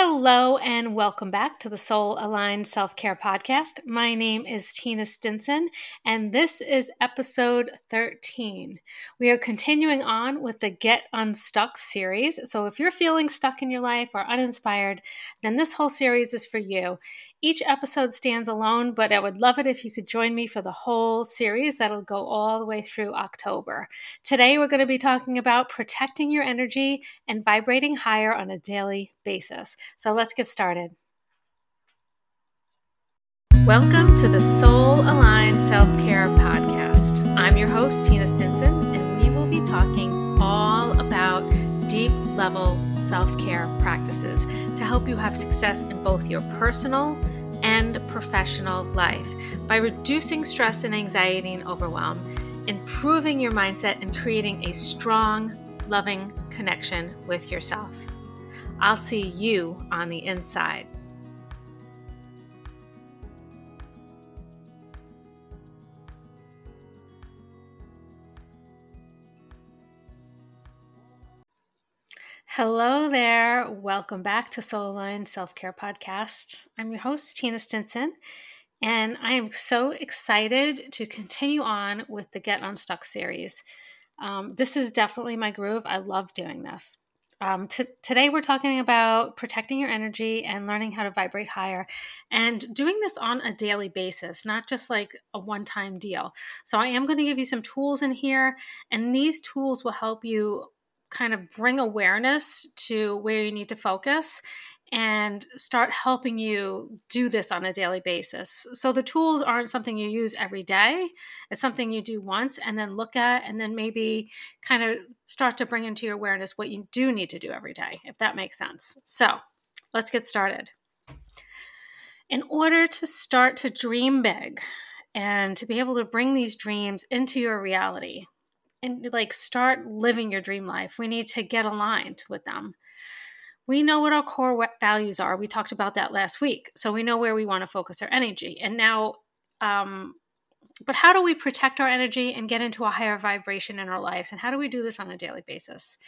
Hello, and welcome back to the Soul Aligned Self Care Podcast. My name is Tina Stinson, and this is episode 13. We are continuing on with the Get Unstuck series. So, if you're feeling stuck in your life or uninspired, then this whole series is for you. Each episode stands alone, but I would love it if you could join me for the whole series that'll go all the way through October. Today, we're going to be talking about protecting your energy and vibrating higher on a daily basis. So let's get started. Welcome to the Soul Aligned Self Care Podcast. I'm your host, Tina Stinson, and we will be talking all about deep level self care practices to help you have success in both your personal and professional life by reducing stress and anxiety and overwhelm, improving your mindset, and creating a strong, loving connection with yourself. I'll see you on the inside. Hello there. Welcome back to Soul Aligned Self Care Podcast. I'm your host, Tina Stinson, and I am so excited to continue on with the Get Unstuck series. Um, this is definitely my groove. I love doing this. Um, t- today, we're talking about protecting your energy and learning how to vibrate higher and doing this on a daily basis, not just like a one time deal. So, I am going to give you some tools in here, and these tools will help you kind of bring awareness to where you need to focus and start helping you do this on a daily basis. So the tools aren't something you use every day. It's something you do once and then look at and then maybe kind of start to bring into your awareness what you do need to do every day, if that makes sense. So let's get started. In order to start to dream big and to be able to bring these dreams into your reality, and like start living your dream life. We need to get aligned with them. We know what our core values are. We talked about that last week. So we know where we want to focus our energy. And now, um, but how do we protect our energy and get into a higher vibration in our lives? And how do we do this on a daily basis?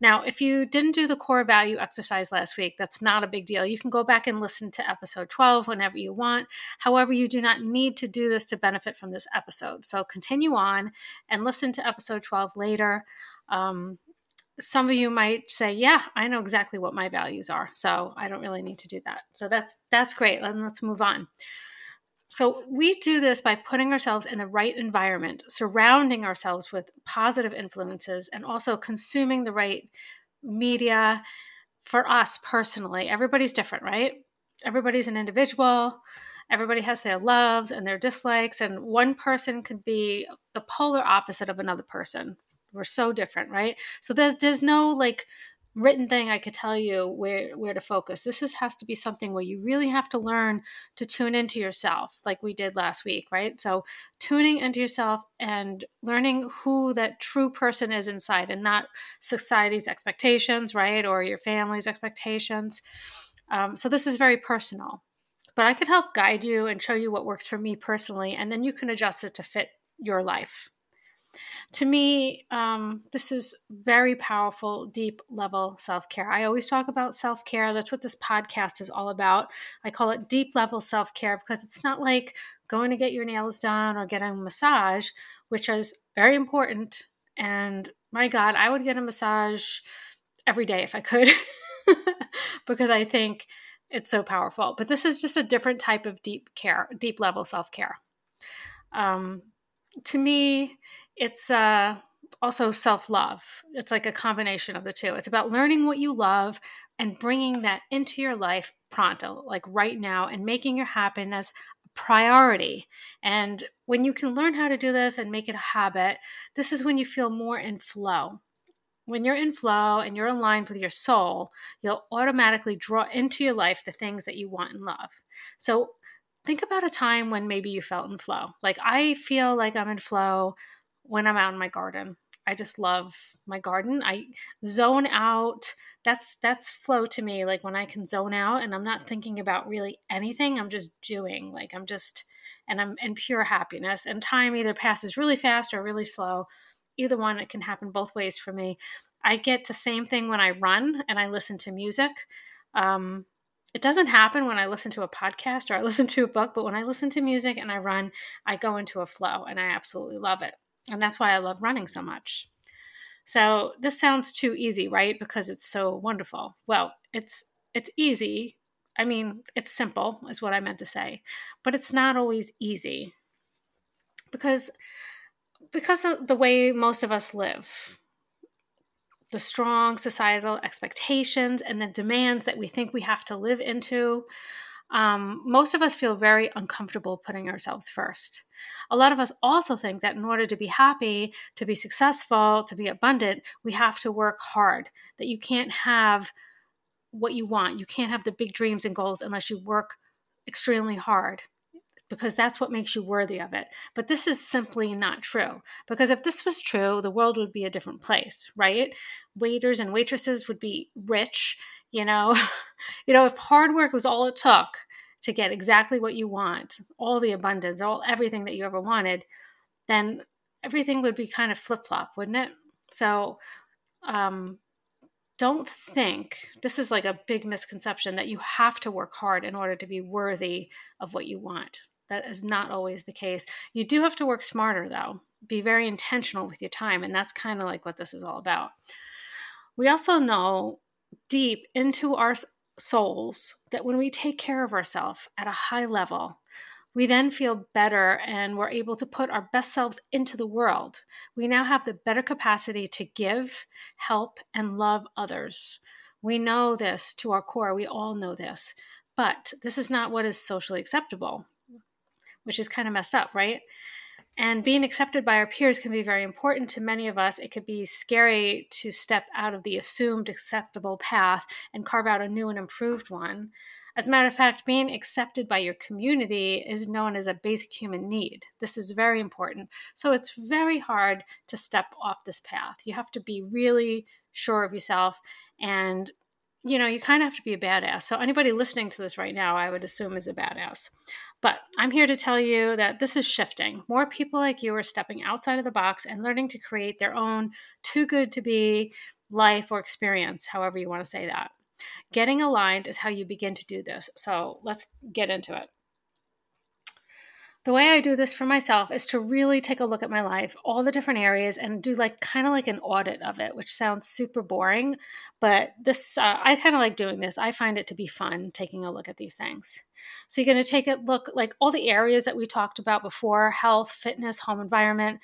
Now, if you didn't do the core value exercise last week, that's not a big deal. You can go back and listen to episode 12 whenever you want. However, you do not need to do this to benefit from this episode. So continue on and listen to episode 12 later. Um, some of you might say, "Yeah, I know exactly what my values are, so I don't really need to do that." So that's that's great. And let's move on. So we do this by putting ourselves in the right environment, surrounding ourselves with positive influences, and also consuming the right media for us personally. Everybody's different, right? Everybody's an individual. Everybody has their loves and their dislikes, and one person could be the polar opposite of another person. We're so different, right? So there's there's no like written thing I could tell you where where to focus. This is, has to be something where you really have to learn to tune into yourself, like we did last week, right? So tuning into yourself and learning who that true person is inside, and not society's expectations, right, or your family's expectations. Um, so this is very personal, but I can help guide you and show you what works for me personally, and then you can adjust it to fit your life to me, um, this is very powerful, deep level self care. I always talk about self care. That's what this podcast is all about. I call it deep level self care because it's not like going to get your nails done or getting a massage, which is very important. And my God, I would get a massage every day if I could because I think it's so powerful. But this is just a different type of deep care, deep level self care. Um, to me, it's uh, also self love. It's like a combination of the two. It's about learning what you love and bringing that into your life pronto, like right now, and making it happen as a priority. And when you can learn how to do this and make it a habit, this is when you feel more in flow. When you're in flow and you're aligned with your soul, you'll automatically draw into your life the things that you want and love. So think about a time when maybe you felt in flow. Like I feel like I'm in flow when I'm out in my garden. I just love my garden. I zone out. That's that's flow to me. Like when I can zone out and I'm not thinking about really anything. I'm just doing. Like I'm just and I'm in pure happiness. And time either passes really fast or really slow. Either one, it can happen both ways for me. I get the same thing when I run and I listen to music. Um, it doesn't happen when I listen to a podcast or I listen to a book, but when I listen to music and I run, I go into a flow and I absolutely love it. And that's why I love running so much. So this sounds too easy, right? Because it's so wonderful. Well, it's it's easy. I mean, it's simple is what I meant to say. But it's not always easy. Because because of the way most of us live the strong societal expectations and the demands that we think we have to live into. Um, most of us feel very uncomfortable putting ourselves first. A lot of us also think that in order to be happy, to be successful, to be abundant, we have to work hard, that you can't have what you want. You can't have the big dreams and goals unless you work extremely hard because that's what makes you worthy of it. But this is simply not true. Because if this was true, the world would be a different place, right? Waiters and waitresses would be rich, you know. you know, if hard work was all it took to get exactly what you want, all the abundance, all everything that you ever wanted, then everything would be kind of flip-flop, wouldn't it? So, um don't think this is like a big misconception that you have to work hard in order to be worthy of what you want. That is not always the case. You do have to work smarter, though. Be very intentional with your time. And that's kind of like what this is all about. We also know deep into our souls that when we take care of ourselves at a high level, we then feel better and we're able to put our best selves into the world. We now have the better capacity to give, help, and love others. We know this to our core. We all know this. But this is not what is socially acceptable which is kind of messed up, right? And being accepted by our peers can be very important to many of us. It could be scary to step out of the assumed acceptable path and carve out a new and improved one. As a matter of fact, being accepted by your community is known as a basic human need. This is very important. So it's very hard to step off this path. You have to be really sure of yourself and you know, you kind of have to be a badass. So anybody listening to this right now, I would assume is a badass. But I'm here to tell you that this is shifting. More people like you are stepping outside of the box and learning to create their own too good to be life or experience, however you want to say that. Getting aligned is how you begin to do this. So let's get into it. The way I do this for myself is to really take a look at my life, all the different areas, and do like kind of like an audit of it, which sounds super boring. But this, uh, I kind of like doing this. I find it to be fun taking a look at these things. So you're going to take a look like all the areas that we talked about before health, fitness, home environment,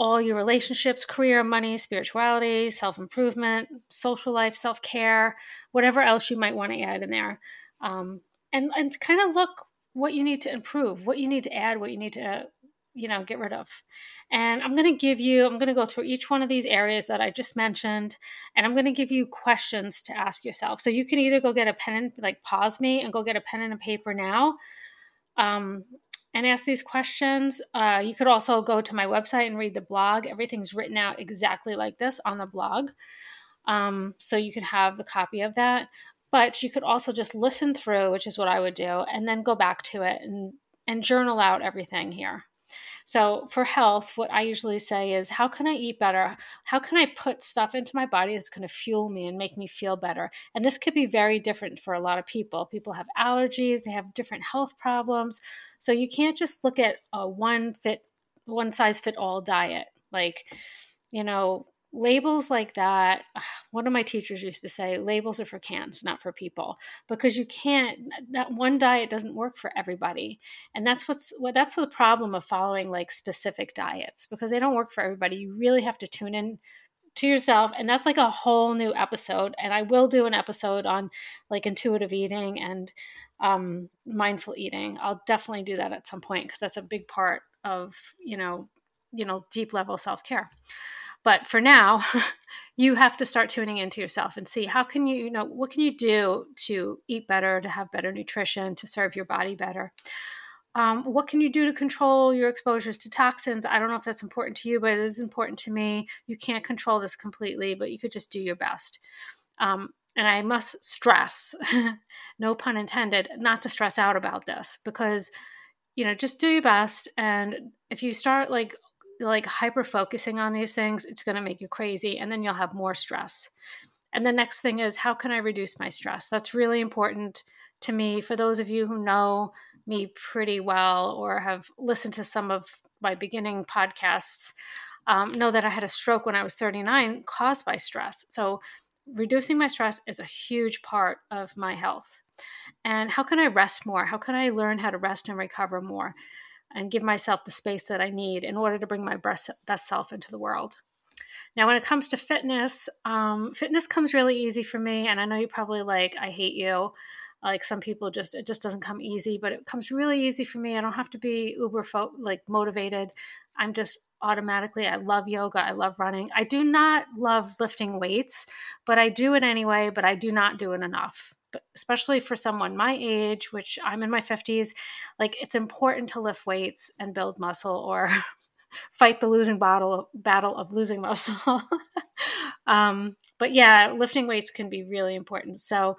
all your relationships, career, money, spirituality, self improvement, social life, self care, whatever else you might want to add in there. Um, and, and kind of look what you need to improve, what you need to add, what you need to, you know, get rid of. And I'm going to give you, I'm going to go through each one of these areas that I just mentioned, and I'm going to give you questions to ask yourself. So you can either go get a pen and like pause me and go get a pen and a paper now. Um, and ask these questions. Uh, you could also go to my website and read the blog. Everything's written out exactly like this on the blog. Um, so you can have a copy of that. But you could also just listen through, which is what I would do, and then go back to it and, and journal out everything here. So, for health, what I usually say is, how can I eat better? How can I put stuff into my body that's going to fuel me and make me feel better? And this could be very different for a lot of people. People have allergies, they have different health problems. So, you can't just look at a one fit, one size fit all diet. Like, you know, labels like that one of my teachers used to say labels are for cans not for people because you can't that one diet doesn't work for everybody and that's what's what that's the problem of following like specific diets because they don't work for everybody you really have to tune in to yourself and that's like a whole new episode and i will do an episode on like intuitive eating and um, mindful eating i'll definitely do that at some point because that's a big part of you know you know deep level self-care but for now, you have to start tuning into yourself and see how can you, you know, what can you do to eat better, to have better nutrition, to serve your body better. Um, what can you do to control your exposures to toxins? I don't know if that's important to you, but it is important to me. You can't control this completely, but you could just do your best. Um, and I must stress, no pun intended, not to stress out about this because, you know, just do your best. And if you start like like hyper focusing on these things, it's going to make you crazy and then you'll have more stress. And the next thing is how can I reduce my stress? That's really important to me. For those of you who know me pretty well or have listened to some of my beginning podcasts, um, know that I had a stroke when I was 39 caused by stress. So, reducing my stress is a huge part of my health. And how can I rest more? How can I learn how to rest and recover more and give myself the space that I need in order to bring my best, best self into the world? Now, when it comes to fitness, um, fitness comes really easy for me. And I know you probably like, I hate you. Like some people just, it just doesn't come easy, but it comes really easy for me. I don't have to be uber fo- like motivated. I'm just automatically. I love yoga. I love running. I do not love lifting weights, but I do it anyway, but I do not do it enough. Especially for someone my age, which I'm in my 50s, like it's important to lift weights and build muscle or fight the losing battle battle of losing muscle. um, but yeah, lifting weights can be really important. So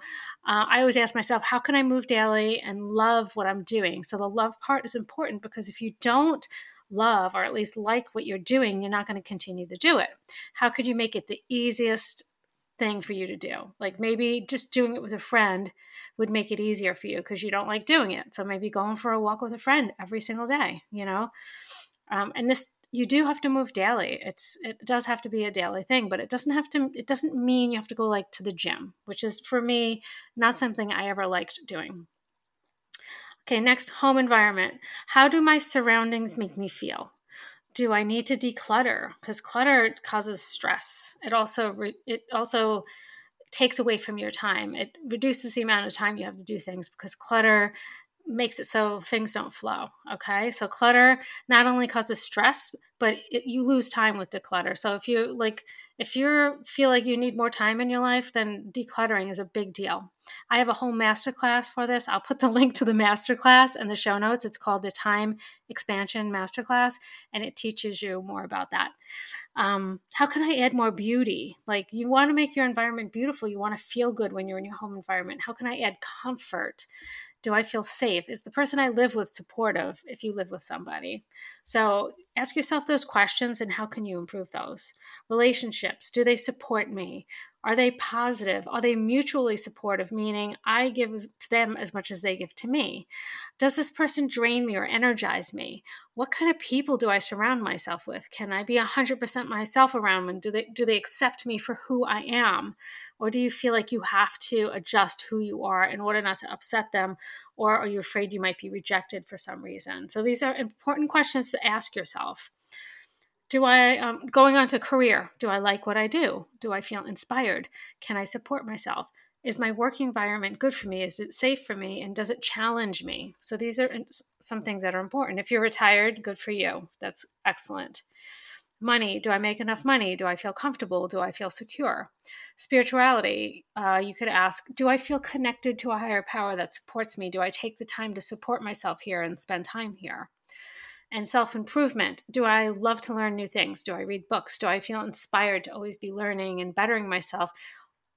uh, I always ask myself, how can I move daily and love what I'm doing? So the love part is important because if you don't love or at least like what you're doing, you're not going to continue to do it. How could you make it the easiest thing for you to do? Like maybe just doing it with a friend would make it easier for you because you don't like doing it. So maybe going for a walk with a friend every single day, you know? Um, and this you do have to move daily it's it does have to be a daily thing but it doesn't have to it doesn't mean you have to go like to the gym which is for me not something i ever liked doing Okay, next, home environment. How do my surroundings make me feel? Do I need to declutter? Because clutter causes stress. It also re- it also takes away from your time. It reduces the amount of time you have to do things because clutter makes it so things don't flow. Okay. So clutter not only causes stress, but it, you lose time with declutter. So if you like, if you feel like you need more time in your life, then decluttering is a big deal. I have a whole masterclass for this. I'll put the link to the masterclass in the show notes. It's called the Time Expansion Masterclass, and it teaches you more about that. Um, how can I add more beauty? Like you want to make your environment beautiful. You want to feel good when you're in your home environment. How can I add comfort? Do I feel safe? Is the person I live with supportive if you live with somebody? So ask yourself those questions and how can you improve those? Relationships, do they support me? Are they positive? Are they mutually supportive, meaning I give to them as much as they give to me? Does this person drain me or energize me? What kind of people do I surround myself with? Can I be 100% myself around them? Do they, do they accept me for who I am? Or do you feel like you have to adjust who you are in order not to upset them? Or are you afraid you might be rejected for some reason? So these are important questions to ask yourself do i um, going on to career do i like what i do? Do i feel inspired? Can i support myself? Is my work environment good for me? Is it safe for me? And does it challenge me? So these are some things that are important. If you're retired good for you. That's excellent. Money do i make enough money? Do i feel comfortable? Do i feel secure? Spirituality uh, you could ask do i feel connected to a higher power that supports me? Do i take the time to support myself here and spend time here and self improvement. Do I love to learn new things? Do I read books? Do I feel inspired to always be learning and bettering myself,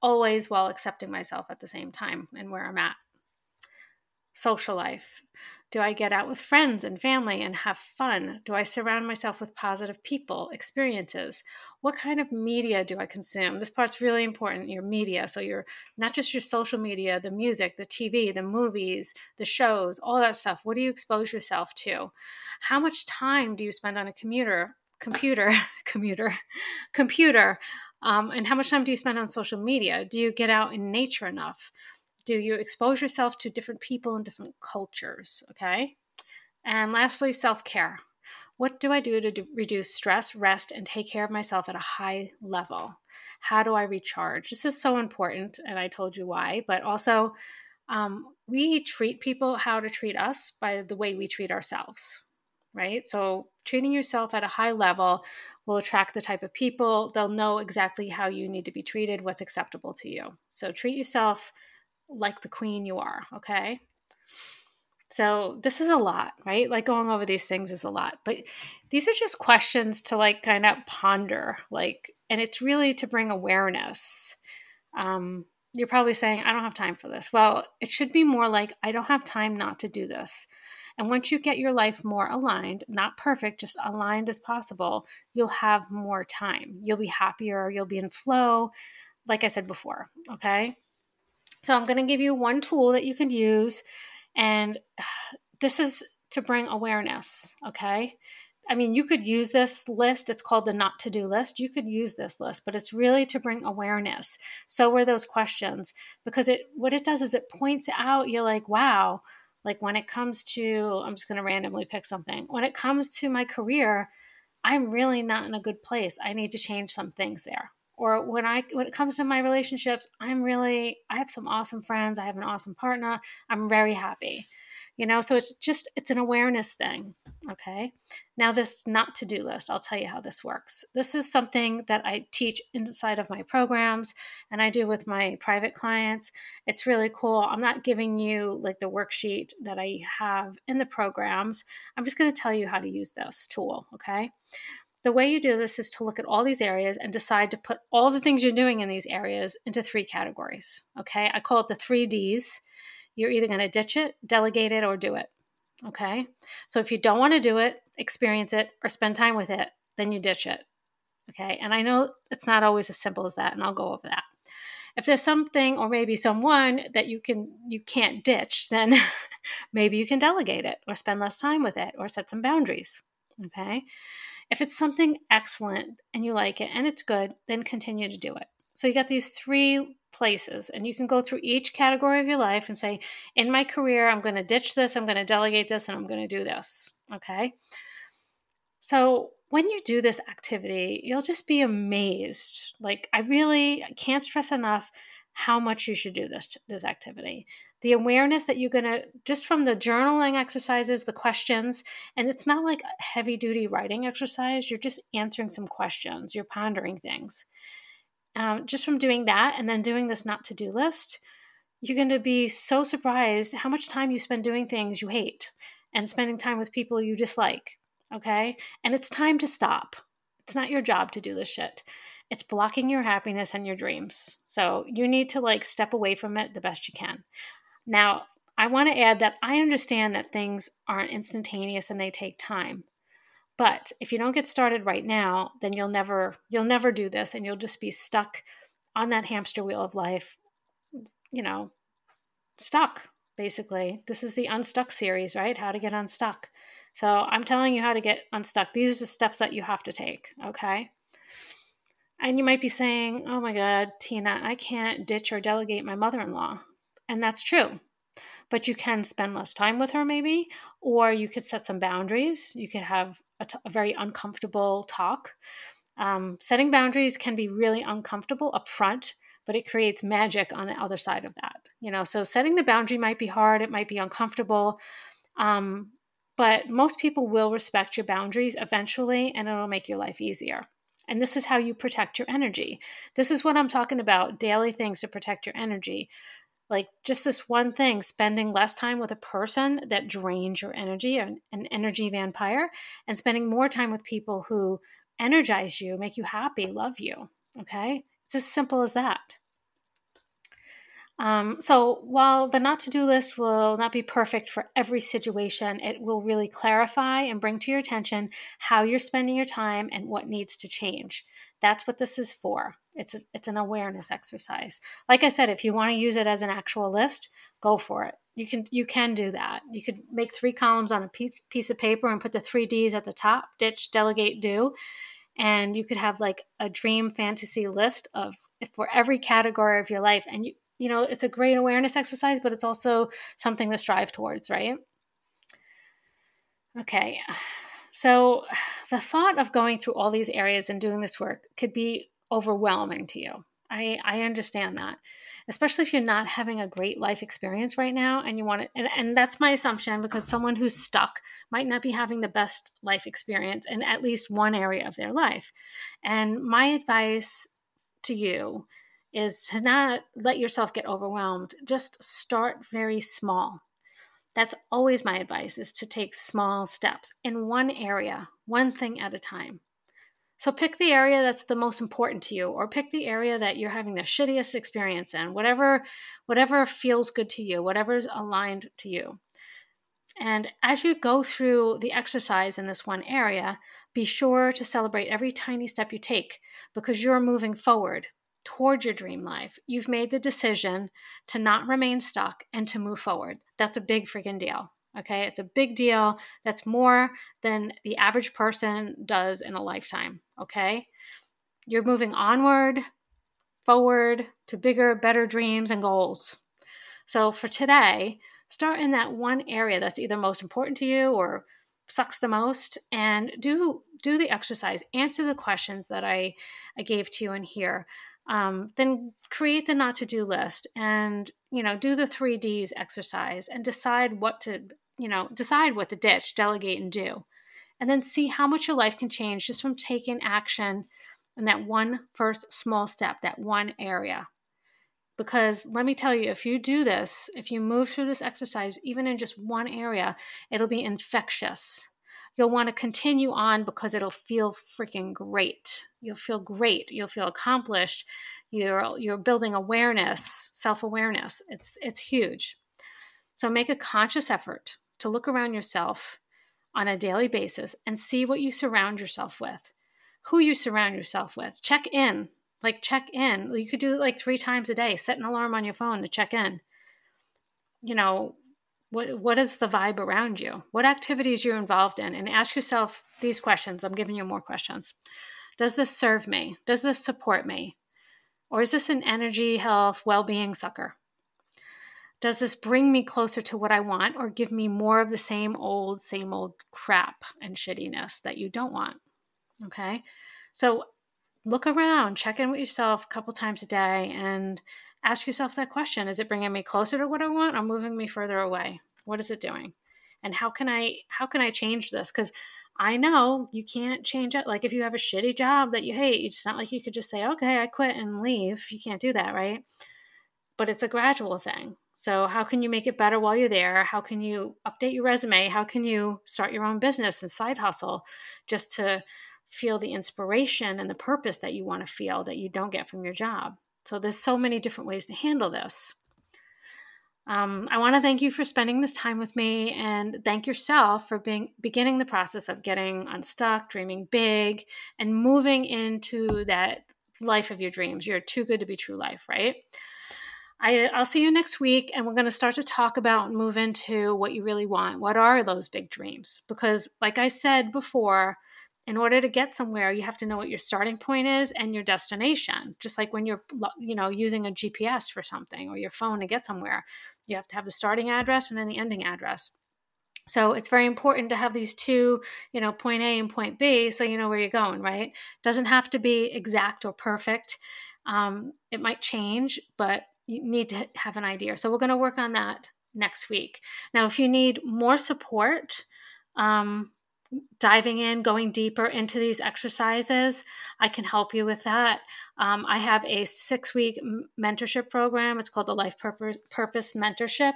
always while accepting myself at the same time and where I'm at? Social life. Do I get out with friends and family and have fun? Do I surround myself with positive people, experiences? What kind of media do I consume? This part's really important your media. So, you're not just your social media, the music, the TV, the movies, the shows, all that stuff. What do you expose yourself to? How much time do you spend on a commuter? Computer, commuter, computer, um, and how much time do you spend on social media? Do you get out in nature enough? Do you expose yourself to different people and different cultures? Okay. And lastly, self care. What do I do to reduce stress, rest, and take care of myself at a high level? How do I recharge? This is so important, and I told you why, but also um, we treat people how to treat us by the way we treat ourselves, right? So, treating yourself at a high level will attract the type of people. They'll know exactly how you need to be treated, what's acceptable to you. So, treat yourself like the queen you are, okay? So this is a lot, right? Like going over these things is a lot, but these are just questions to like kind of ponder, like, and it's really to bring awareness. Um, you're probably saying, I don't have time for this. Well, it should be more like, I don't have time not to do this. And once you get your life more aligned, not perfect, just aligned as possible, you'll have more time. You'll be happier, you'll be in flow, like I said before. Okay. So I'm going to give you one tool that you can use. And this is to bring awareness. Okay. I mean, you could use this list. It's called the not to do list. You could use this list, but it's really to bring awareness. So are those questions because it what it does is it points out you're like, wow, like when it comes to I'm just going to randomly pick something. When it comes to my career, I'm really not in a good place. I need to change some things there. Or when I when it comes to my relationships, I'm really I have some awesome friends, I have an awesome partner. I'm very happy you know so it's just it's an awareness thing okay? Now this not to do list i'll tell you how this works. This is something that i teach inside of my programs and i do with my private clients. It's really cool. I'm not giving you like the worksheet that i have in the programs. I'm just going to tell you how to use this tool okay the way you do this is to look at all these areas and decide to put all the things you're doing in these areas into three categories. Okay. I call it the three D's you're either going to ditch it, delegate it, or do it. Okay. So if you don't want to do it, experience it, or spend time with it, then you ditch it. Okay. And I know it's not always as simple as that, and I'll go over that. If there's something or maybe someone that you can you can't ditch, then maybe you can delegate it or spend less time with it or set some boundaries. Okay. If it's something excellent and you like it and it's good, then continue to do it. So you got these three places and you can go through each category of your life and say in my career i'm going to ditch this i'm going to delegate this and i'm going to do this okay? So when you do this activity you'll just be amazed. Like i really can't stress enough how much you should do this this activity the awareness that you're going to just from the journaling exercises the questions and it's not like heavy duty writing exercise you're just answering some questions you're pondering things um, just from doing that and then doing this not to do list, you're going to be so surprised how much time you spend doing things you hate and spending time with people you dislike. Okay. And it's time to stop. It's not your job to do this shit. It's blocking your happiness and your dreams. So you need to like step away from it the best you can. Now, I want to add that I understand that things aren't instantaneous and they take time. But if you don't get started right now, then you'll never you'll never do this and you'll just be stuck on that hamster wheel of life, you know, stuck basically. This is the unstuck series, right? How to get unstuck. So, I'm telling you how to get unstuck. These are the steps that you have to take, okay? And you might be saying, "Oh my god, Tina, I can't ditch or delegate my mother-in-law." And that's true. But you can spend less time with her maybe or you could set some boundaries. You could have a, t- a very uncomfortable talk. Um, setting boundaries can be really uncomfortable up front but it creates magic on the other side of that you know? So setting the boundary might be hard. It might be uncomfortable. Um, but most people will respect your boundaries eventually and it'll make your life easier. And this is how you protect your energy. This is what I'm talking about daily things to protect your energy like just this one thing spending less time with a person that drains your energy an, an energy vampire and spending more time with people who energize you make you happy love you okay it's as simple as that um, so while the not to do list will not be perfect for every situation, it will really clarify and bring to your attention how you're spending your time and what needs to change. That's what this is for. It's a, it's an awareness exercise. Like I said, if you want to use it as an actual list, go for it. You can you can do that. You could make three columns on a piece piece of paper and put the three D's at the top: ditch, delegate, do. And you could have like a dream fantasy list of for every category of your life. And you you know it's a great awareness exercise, but it's also something to strive towards, right? Okay. So, the thought of going through all these areas and doing this work could be overwhelming to you. I, I understand that, especially if you're not having a great life experience right now and you want it. And, and that's my assumption because someone who's stuck might not be having the best life experience in at least one area of their life. And my advice to you is to not let yourself get overwhelmed. Just start very small. That's always my advice is to take small steps in one area, one thing at a time. So pick the area that's the most important to you or pick the area that you're having the shittiest experience in, whatever whatever feels good to you, whatever's aligned to you. And as you go through the exercise in this one area, be sure to celebrate every tiny step you take because you're moving forward. toward your dream life. You've made the decision to not remain stuck and to move forward. That's a big freaking deal. Okay. It's a big deal. That's more than the average person does in a lifetime. Okay. You're moving onward, forward to bigger, better dreams and goals. So for today, start in that one area that's either most important to you or sucks the most and do do the exercise answer the questions that i i gave to you in here um, then create the not to do list and you know do the three d's exercise and decide what to you know decide what to ditch delegate and do and then see how much your life can change just from taking action in that one first small step that one area because let me tell you, if you do this, if you move through this exercise, even in just one area, it'll be infectious. You'll want to continue on because it'll feel freaking great. You'll feel great. You'll feel accomplished. You're, you're building awareness, self awareness. It's, it's huge. So make a conscious effort to look around yourself on a daily basis and see what you surround yourself with, who you surround yourself with. Check in like check in. You could do it like three times a day. Set an alarm on your phone to check in. You know, what what is the vibe around you? What activities you're involved in? And ask yourself these questions. I'm giving you more questions. Does this serve me? Does this support me? Or is this an energy, health, well-being sucker? Does this bring me closer to what I want or give me more of the same old, same old crap and shittiness that you don't want? Okay. So look around, check in with yourself a couple times a day, and ask yourself that question Is it bringing me closer to what I want or moving me further away? What is it doing? And how can I how can I change this? Because I know you can't change it. Like if you have a shitty job that you hate, it's not like you could just say, okay, I quit and leave. You can't do that, right? But it's a gradual thing. So, how can you make it better while you're there? How can you update your resume? How can you start your own business and side hustle just to feel the inspiration and the purpose that you want to feel that you don't get from your job. So there's so many different ways to handle this. Um, I want to thank you for spending this time with me and thank yourself for being beginning the process of getting unstuck, dreaming big, and moving into that life of your dreams. You're too good to be true life, right? I, will see you next week, and we're going to start to talk about and move into what you really want. What are those big dreams? Because, like I said before, in order to get somewhere you have to know what your starting point is and your destination just like when you're you know using a gps for something or your phone to get somewhere you have to have the starting address and then the ending address so it's very important to have these two you know point a and point b so you know where you're going right doesn't have to be exact or perfect um, it might change but you need to have an idea so we're going to work on that next week now if you need more support um, diving in, going deeper into these exercises, I can help you with that. Um, I have a six week mentorship program. It's called the Life Purpose, Purpose Mentorship.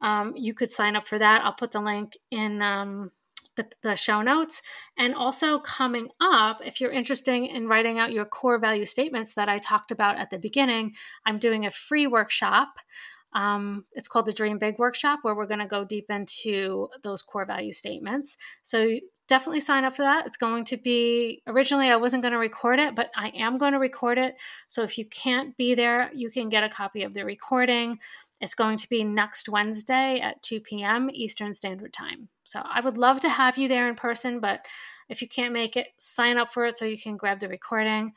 Um, you could sign up for that. I'll put the link in um, the, the show notes. And also, coming up, if you're interested in writing out your core value statements that I talked about at the beginning, I'm doing a free workshop. Um, it's called the Dream Big Workshop, where we're going to go deep into those core value statements. So definitely sign up for that. It's going to be, originally, I wasn't going to record it, but I am going to record it. So if you can't be there, you can get a copy of the recording. It's going to be next Wednesday at 2 p.m. Eastern Standard Time. So I would love to have you there in person, but if you can't make it, sign up for it so you can grab the recording.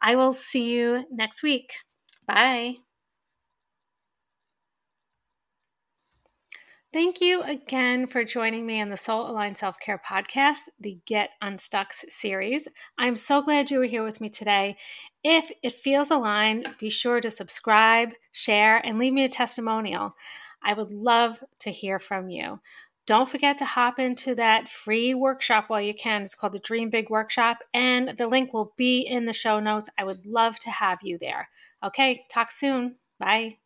I will see you next week. Bye. Thank you again for joining me in the Soul Aligned Self Care Podcast, the Get Unstuck series. I'm so glad you were here with me today. If it feels aligned, be sure to subscribe, share, and leave me a testimonial. I would love to hear from you. Don't forget to hop into that free workshop while you can. It's called the Dream Big Workshop, and the link will be in the show notes. I would love to have you there. Okay, talk soon. Bye.